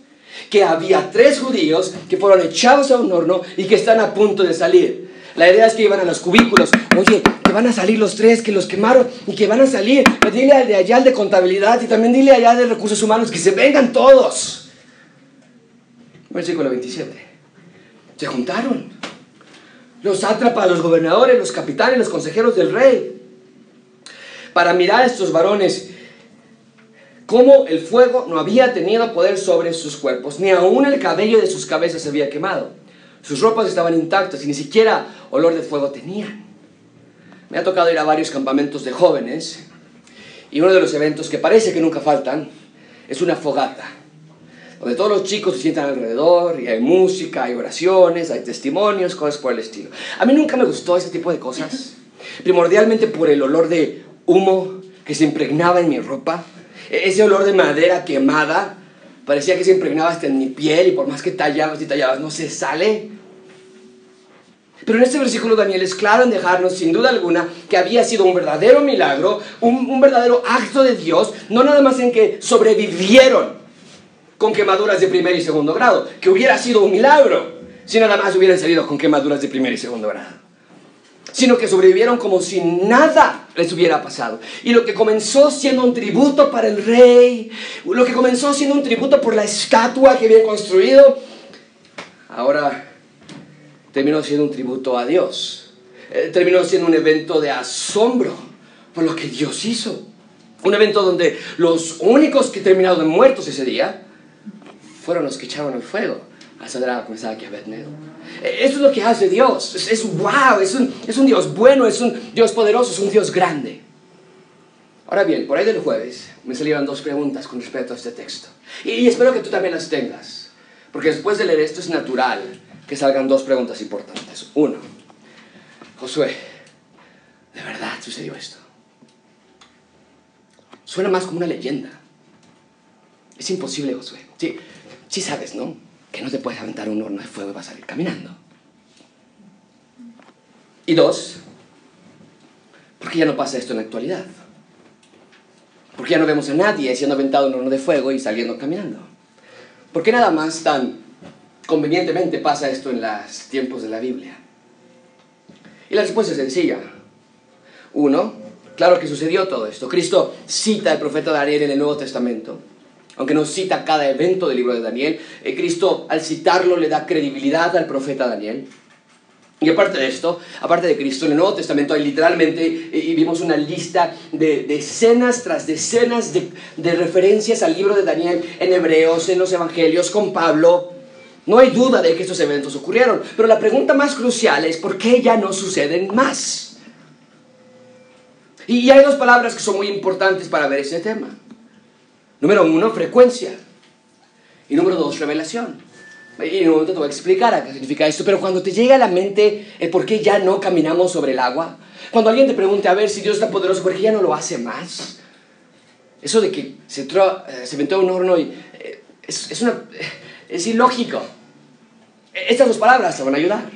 Que había tres judíos que fueron echados a un horno y que están a punto de salir. La idea es que iban a los cubículos. Oye, que van a salir los tres, que los quemaron y que van a salir. Pues dile al de allá al de contabilidad y también dile allá de recursos humanos que se vengan todos. Versículo 27. Se juntaron los sátrapas, los gobernadores, los capitanes, los consejeros del rey, para mirar a estos varones cómo el fuego no había tenido poder sobre sus cuerpos, ni aún el cabello de sus cabezas se había quemado. Sus ropas estaban intactas y ni siquiera olor de fuego tenían. Me ha tocado ir a varios campamentos de jóvenes y uno de los eventos que parece que nunca faltan es una fogata donde todos los chicos se sientan alrededor y hay música, hay oraciones, hay testimonios, cosas por el estilo. A mí nunca me gustó ese tipo de cosas, primordialmente por el olor de humo que se impregnaba en mi ropa, e-, ese olor de madera quemada, parecía que se impregnaba hasta en mi piel y por más que tallabas y tallabas no se sale. Pero en este versículo Daniel es claro en dejarnos, sin duda alguna, que había sido un verdadero milagro, un, un verdadero acto de Dios, no nada más en que sobrevivieron, con quemaduras de primer y segundo grado, que hubiera sido un milagro si nada más hubieran salido con quemaduras de primer y segundo grado, sino que sobrevivieron como si nada les hubiera pasado. Y lo que comenzó siendo un tributo para el rey, lo que comenzó siendo un tributo por la estatua que habían construido, ahora terminó siendo un tributo a Dios. Eh, terminó siendo un evento de asombro por lo que Dios hizo. Un evento donde los únicos que terminaron muertos ese día fueron los que echaron el fuego, a Sadrach, Mesach y Abednego. E, Eso es lo que hace Dios. Es, es wow, es un, es un Dios bueno, es un Dios poderoso, es un Dios grande. Ahora bien, por ahí del jueves me salieron dos preguntas con respecto a este texto. Y, y espero que tú también las tengas. Porque después de leer esto es natural que salgan dos preguntas importantes. Uno, Josué, ¿de verdad sucedió esto? Suena más como una leyenda. Es imposible, Josué. Sí, sí sabes, ¿no? Que no te puedes aventar un horno de fuego y vas a salir caminando. Y dos, ¿por qué ya no pasa esto en la actualidad? ¿Por qué ya no vemos a nadie siendo aventado un horno de fuego y saliendo caminando? ¿Por qué nada más tan convenientemente pasa esto en los tiempos de la Biblia? Y la respuesta es sencilla. Uno, claro que sucedió todo esto. Cristo cita al profeta Daniel en el Nuevo Testamento. Aunque no cita cada evento del libro de Daniel, eh, Cristo al citarlo le da credibilidad al profeta Daniel. Y aparte de esto, aparte de Cristo, en el Nuevo Testamento hay literalmente, eh, y vimos una lista de decenas tras decenas de, de referencias al libro de Daniel en Hebreos, en los Evangelios, con Pablo. No hay duda de que estos eventos ocurrieron, pero la pregunta más crucial es ¿por qué ya no suceden más? Y hay dos palabras que son muy importantes para ver ese tema. Número uno, frecuencia. Y número dos, revelación. Y en un momento te voy a explicar a qué significa esto, pero cuando te llega a la mente el por qué ya no caminamos sobre el agua, cuando alguien te pregunte a ver si Dios está poderoso, ¿por qué ya no lo hace más? Eso de que se, entró, eh, se inventó un horno y eh, es, es, una, es ilógico. Estas dos palabras te van a ayudar.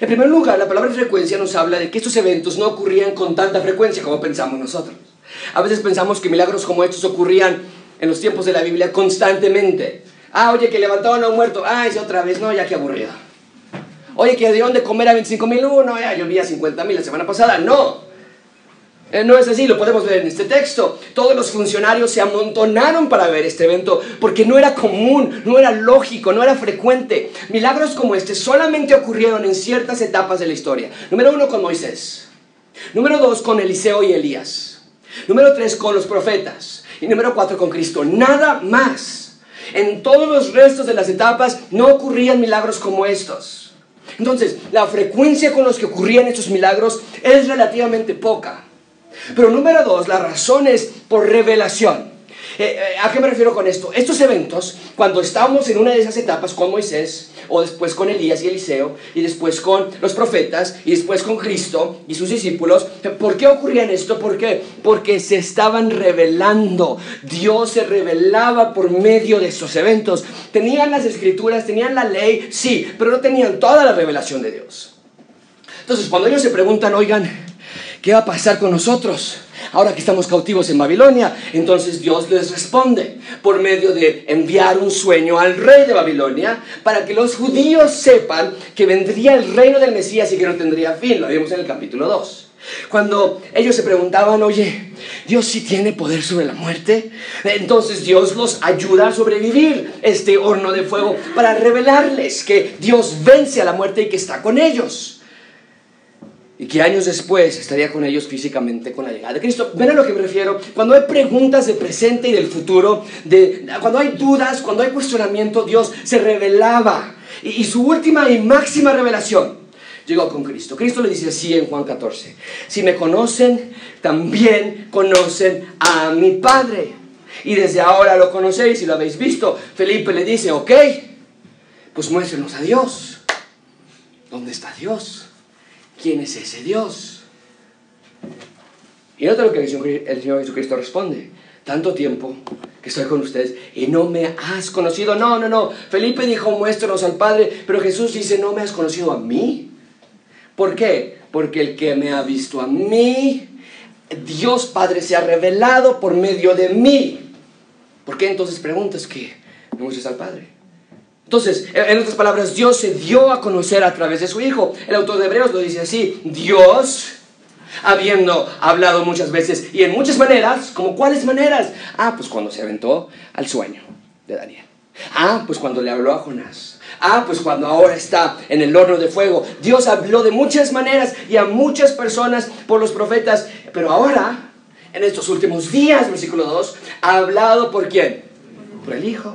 En primer lugar, la palabra frecuencia nos habla de que estos eventos no ocurrían con tanta frecuencia como pensamos nosotros. A veces pensamos que milagros como estos ocurrían en los tiempos de la Biblia constantemente. Ah, oye, que levantaron a un muerto. Ah, es otra vez. No, ya qué aburrido. Oye, que dieron de comer a 25 mil. No, ya yo vi a 50 mil la semana pasada. No. Eh, no es así, lo podemos ver en este texto. Todos los funcionarios se amontonaron para ver este evento porque no era común, no era lógico, no era frecuente. Milagros como este solamente ocurrieron en ciertas etapas de la historia. Número uno con Moisés. Número dos con Eliseo y Elías. Número tres con los profetas. Y número cuatro con Cristo. Nada más. En todos los restos de las etapas no ocurrían milagros como estos. Entonces, la frecuencia con los que ocurrían estos milagros es relativamente poca. Pero número dos, la razón es por revelación. Eh, eh, ¿A qué me refiero con esto? Estos eventos, cuando estábamos en una de esas etapas con Moisés, o después con Elías y Eliseo, y después con los profetas, y después con Cristo y sus discípulos, ¿por qué ocurrían esto? ¿Por qué? Porque se estaban revelando. Dios se revelaba por medio de estos eventos. Tenían las escrituras, tenían la ley, sí, pero no tenían toda la revelación de Dios. Entonces, cuando ellos se preguntan, oigan, ¿qué va a pasar con nosotros? Ahora que estamos cautivos en Babilonia, entonces Dios les responde por medio de enviar un sueño al rey de Babilonia para que los judíos sepan que vendría el reino del Mesías y que no tendría fin. Lo vimos en el capítulo 2. Cuando ellos se preguntaban, oye, Dios sí tiene poder sobre la muerte, entonces Dios los ayuda a sobrevivir este horno de fuego para revelarles que Dios vence a la muerte y que está con ellos y que años después estaría con ellos físicamente con la llegada de Cristo. ¿Ven a lo que me refiero? Cuando hay preguntas del presente y del futuro, de, cuando hay dudas, cuando hay cuestionamiento, Dios se revelaba. Y, y su última y máxima revelación llegó con Cristo. Cristo le dice así en Juan 14, si me conocen, también conocen a mi Padre. Y desde ahora lo conocéis y lo habéis visto. Felipe le dice, ok, pues muéstrenos a Dios. ¿Dónde está Dios? ¿Quién es ese Dios? Y nota lo que el Señor Jesucristo responde. Tanto tiempo que estoy con ustedes y no me has conocido. No, no, no. Felipe dijo, muéstranos al Padre, pero Jesús dice, no me has conocido a mí. ¿Por qué? Porque el que me ha visto a mí, Dios Padre se ha revelado por medio de mí. ¿Por qué entonces preguntas que me muestres al Padre? Entonces, en otras palabras, Dios se dio a conocer a través de su Hijo. El autor de Hebreos lo dice así, Dios, habiendo hablado muchas veces y en muchas maneras, ¿como cuáles maneras? Ah, pues cuando se aventó al sueño de Daniel. Ah, pues cuando le habló a Jonás. Ah, pues cuando ahora está en el horno de fuego. Dios habló de muchas maneras y a muchas personas por los profetas, pero ahora, en estos últimos días, versículo 2, ha hablado por quién? Por el Hijo.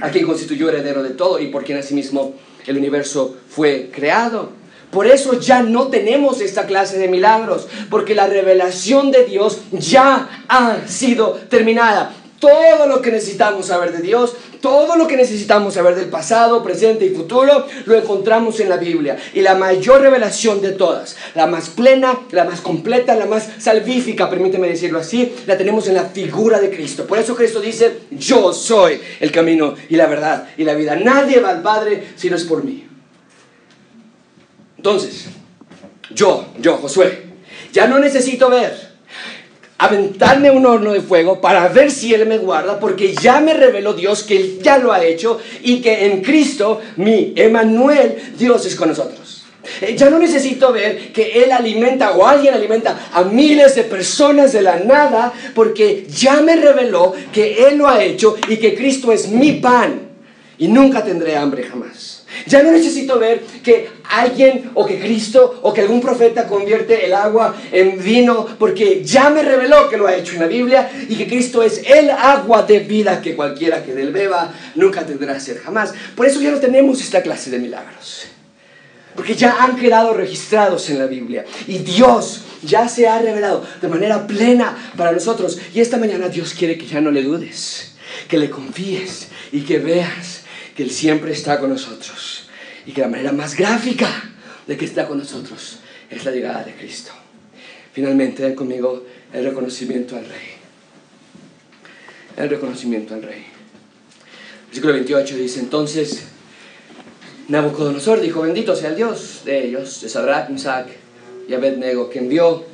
A quien constituyó heredero de todo y por quien asimismo el universo fue creado. Por eso ya no tenemos esta clase de milagros, porque la revelación de Dios ya ha sido terminada. Todo lo que necesitamos saber de Dios, todo lo que necesitamos saber del pasado, presente y futuro, lo encontramos en la Biblia. Y la mayor revelación de todas, la más plena, la más completa, la más salvífica, permíteme decirlo así, la tenemos en la figura de Cristo. Por eso Cristo dice, yo soy el camino y la verdad y la vida. Nadie va al Padre si no es por mí. Entonces, yo, yo, Josué, ya no necesito ver aventarme un horno de fuego para ver si Él me guarda, porque ya me reveló Dios que Él ya lo ha hecho y que en Cristo, mi Emanuel, Dios es con nosotros. Eh, ya no necesito ver que Él alimenta o alguien alimenta a miles de personas de la nada, porque ya me reveló que Él lo ha hecho y que Cristo es mi pan y nunca tendré hambre jamás. Ya no necesito ver que alguien o que Cristo o que algún profeta convierte el agua en vino, porque ya me reveló que lo ha hecho en la Biblia y que Cristo es el agua de vida que cualquiera que del beba nunca tendrá sed jamás. Por eso ya no tenemos esta clase de milagros. Porque ya han quedado registrados en la Biblia. Y Dios ya se ha revelado de manera plena para nosotros. Y esta mañana Dios quiere que ya no le dudes, que le confíes y que veas que Él siempre está con nosotros y que la manera más gráfica de que está con nosotros es la llegada de Cristo. Finalmente, conmigo el reconocimiento al Rey. El reconocimiento al Rey. Versículo 28 dice, entonces Nabucodonosor dijo, bendito sea el Dios de ellos, de Sadrach, Isaac y Abednego, que envió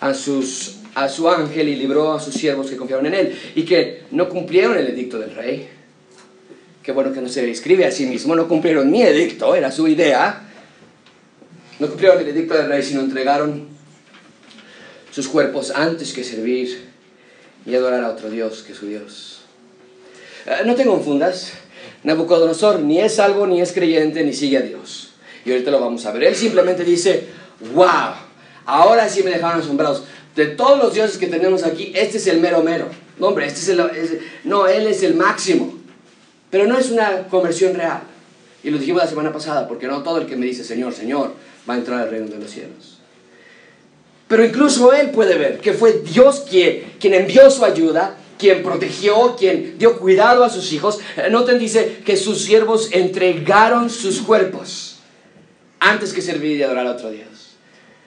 a, sus, a su ángel y libró a sus siervos que confiaron en él y que no cumplieron el edicto del rey Qué bueno que no se escribe a sí mismo, no cumplieron mi edicto, era su idea. No cumplieron el edicto del rey, sino entregaron sus cuerpos antes que servir y adorar a otro Dios que su Dios. Eh, no te confundas, Nabucodonosor ni es salvo, ni es creyente, ni sigue a Dios. Y ahorita lo vamos a ver. Él simplemente dice, wow, ahora sí me dejaron asombrados. De todos los dioses que tenemos aquí, este es el mero mero. No, hombre, este es el... no, Él es el máximo. Pero no es una conversión real. Y lo dijimos la semana pasada, porque no todo el que me dice Señor, Señor, va a entrar al reino de los cielos. Pero incluso él puede ver que fue Dios quien, quien envió su ayuda, quien protegió, quien dio cuidado a sus hijos. Eh, noten, dice que sus siervos entregaron sus cuerpos antes que servir y adorar a otro Dios.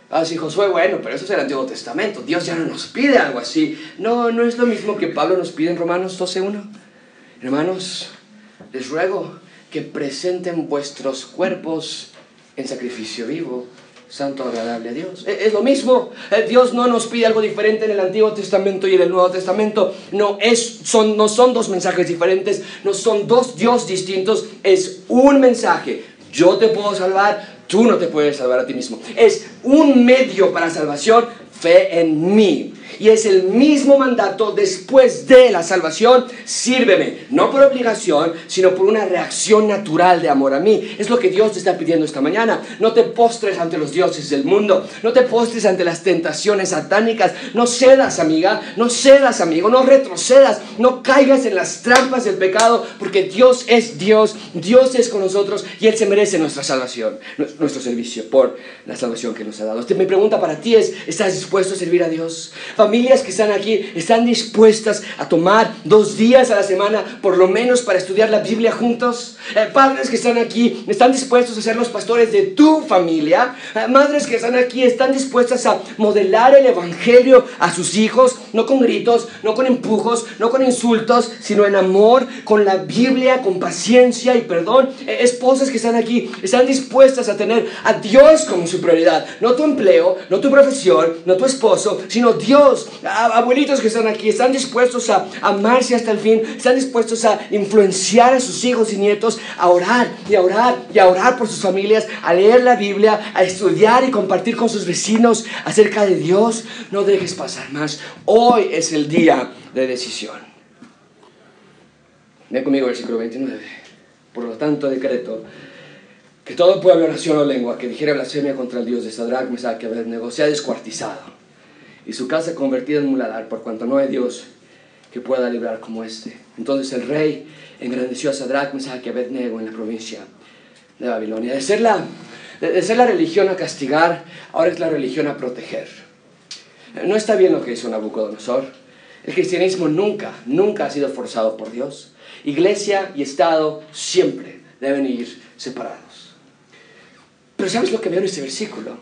Así ah, Josué, bueno, pero eso es el Antiguo Testamento. Dios ya no nos pide algo así. No, no es lo mismo que Pablo nos pide en Romanos 12.1. Hermanos, les ruego que presenten vuestros cuerpos en sacrificio vivo, santo, agradable a Dios. E, es, lo mismo, eh, Dios no nos pide algo diferente en el Antiguo Testamento y en el Nuevo Testamento. No, es, son, no son dos mensajes diferentes, no son dos Dios distintos, es un mensaje. Yo te puedo salvar, tú no te puedes salvar a ti mismo. Es un medio para salvación, fe en mí. Y es el mismo mandato después de la salvación. Sírveme, no por obligación, sino por una reacción natural de amor a mí. Es lo que Dios te está pidiendo esta mañana. No te postres ante los dioses del mundo. No te postres ante las tentaciones satánicas. No cedas, amiga. No cedas, amigo. No retrocedas. No caigas en las trampas del pecado. Porque Dios es Dios. Dios es con nosotros. Y Él se merece nuestra salvación. Nuestro servicio por la salvación que nos ha dado. Mi pregunta para ti es, ¿estás dispuesto a servir a Dios? familias que están aquí están dispuestas a tomar dos días a la semana, por lo menos, para estudiar la Biblia juntos. Eh, padres que están aquí están dispuestos a ser los pastores de tu familia. Eh, madres que están aquí están dispuestas a modelar el Evangelio a sus hijos, no con gritos, no con empujos, no con insultos, sino en amor, con la Biblia, con paciencia y perdón. Eh, esposas que están aquí están dispuestas a tener a Dios como su prioridad, no tu empleo, no tu profesión, no tu esposo, sino Dios abuelitos que están aquí, están dispuestos a amarse hasta el fin, están dispuestos a influenciar a sus hijos y nietos a orar y a orar y a orar por sus familias, a leer la Biblia, a estudiar y compartir con sus vecinos acerca de Dios. No dejes pasar más. Hoy es el día de decisión. Ven conmigo, versículo 29. Por lo tanto, decreto que todo pueblo, nación o lengua que dijera blasfemia contra el Dios de Sadrach, Mesach y Abednego sea descuartizado y su casa convertida en muladar, por cuanto no hay Dios que pueda librar como este. Entonces el rey engrandeció a Sadrach, Mesach y Abednego en la provincia de Babilonia. De ser, la, de ser la religión a castigar, ahora es la religión a proteger. No está bien lo que hizo Nabucodonosor. El cristianismo nunca, nunca ha sido forzado por Dios. Iglesia y Estado siempre deben ir separados. Pero ¿sabes lo que veo en este versículo?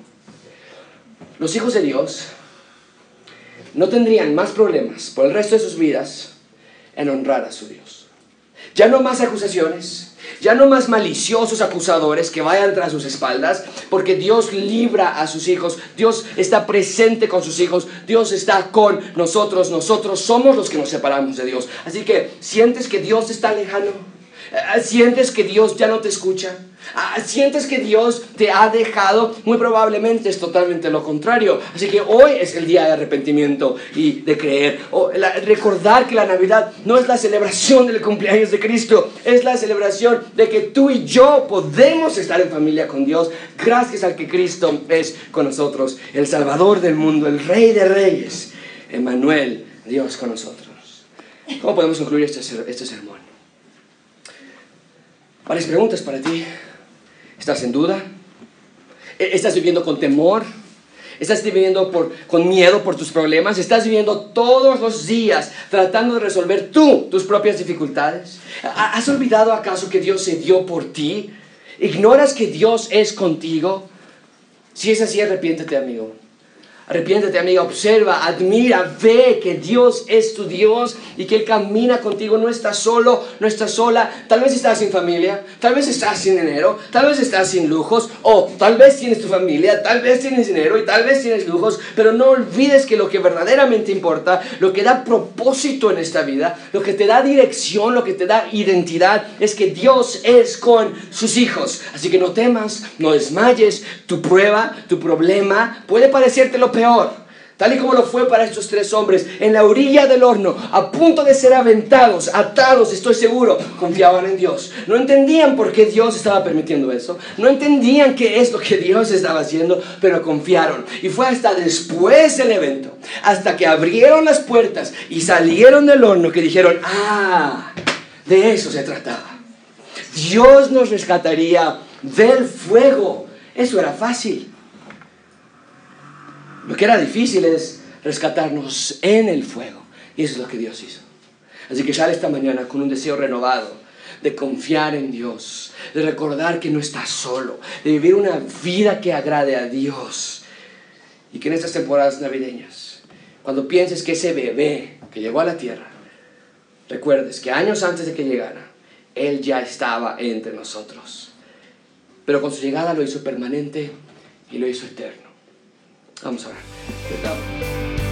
Los hijos de Dios no tendrían más problemas por el resto de sus vidas en honrar a su Dios. Ya no más acusaciones, ya no más maliciosos acusadores que vayan tras sus espaldas, porque Dios libra a sus hijos, Dios está presente con sus hijos, Dios está con nosotros, nosotros somos los que nos separamos de Dios. Así que, ¿sientes que Dios está lejano? ¿Sientes que Dios ya no te escucha? Ah, ¿Sientes que Dios te ha dejado? Muy probablemente es totalmente lo contrario. Así que hoy es el día de arrepentimiento y de creer. O recordar que la Navidad no es la celebración del cumpleaños de Cristo, es la celebración de que tú y yo podemos estar en familia con Dios gracias al que Cristo es con nosotros, el Salvador del mundo, el Rey de Reyes, Emmanuel, Dios con nosotros. ¿Cómo podemos concluir este, este sermón? Varias preguntas para ti. ¿Estás en duda? ¿E-, ¿Estás viviendo con temor? ¿Estás viviendo por, con miedo por tus problemas? ¿Estás viviendo todos los días tratando de resolver tú tus propias dificultades? ¿Has olvidado acaso que Dios se dio por ti? ¿Ignoras que Dios es contigo? Si es así, arrepiéntete, amigo. Arrepiéntete, amiga, observa, admira, ve que Dios es tu Dios y que Él camina contigo. No estás solo, no estás sola. Tal vez estás sin familia, tal vez estás sin dinero, tal vez estás sin lujos, o tal vez tienes tu familia, tal vez tienes dinero y tal vez tienes lujos. Pero no olvides que lo que verdaderamente importa, lo que da propósito en esta vida, lo que te da dirección, lo que te da identidad, es que Dios es con sus hijos. Así que no temas, no desmayes. Tu prueba, tu problema puede parecerte lo peor, tal y como lo fue para estos tres hombres, en la orilla del horno, a punto de ser aventados, atados, estoy seguro, confiaban en Dios. No entendían por qué Dios estaba permitiendo eso, no entendían qué es lo que Dios estaba haciendo, pero confiaron. Y fue hasta después del evento, hasta que abrieron las puertas y salieron del horno, que dijeron, ah, de eso se trataba. Dios nos rescataría del fuego. Eso era fácil. Lo que era difícil es rescatarnos en el fuego. Y eso es lo que Dios hizo. Así que sale esta mañana con un deseo renovado de confiar en Dios, de recordar que no estás solo, de vivir una vida que agrade a Dios. Y que en estas temporadas navideñas, cuando pienses que ese bebé que llegó a la tierra, recuerdes que años antes de que llegara, Él ya estaba entre nosotros. Pero con su llegada lo hizo permanente y lo hizo eterno. I'm sorry. Good job.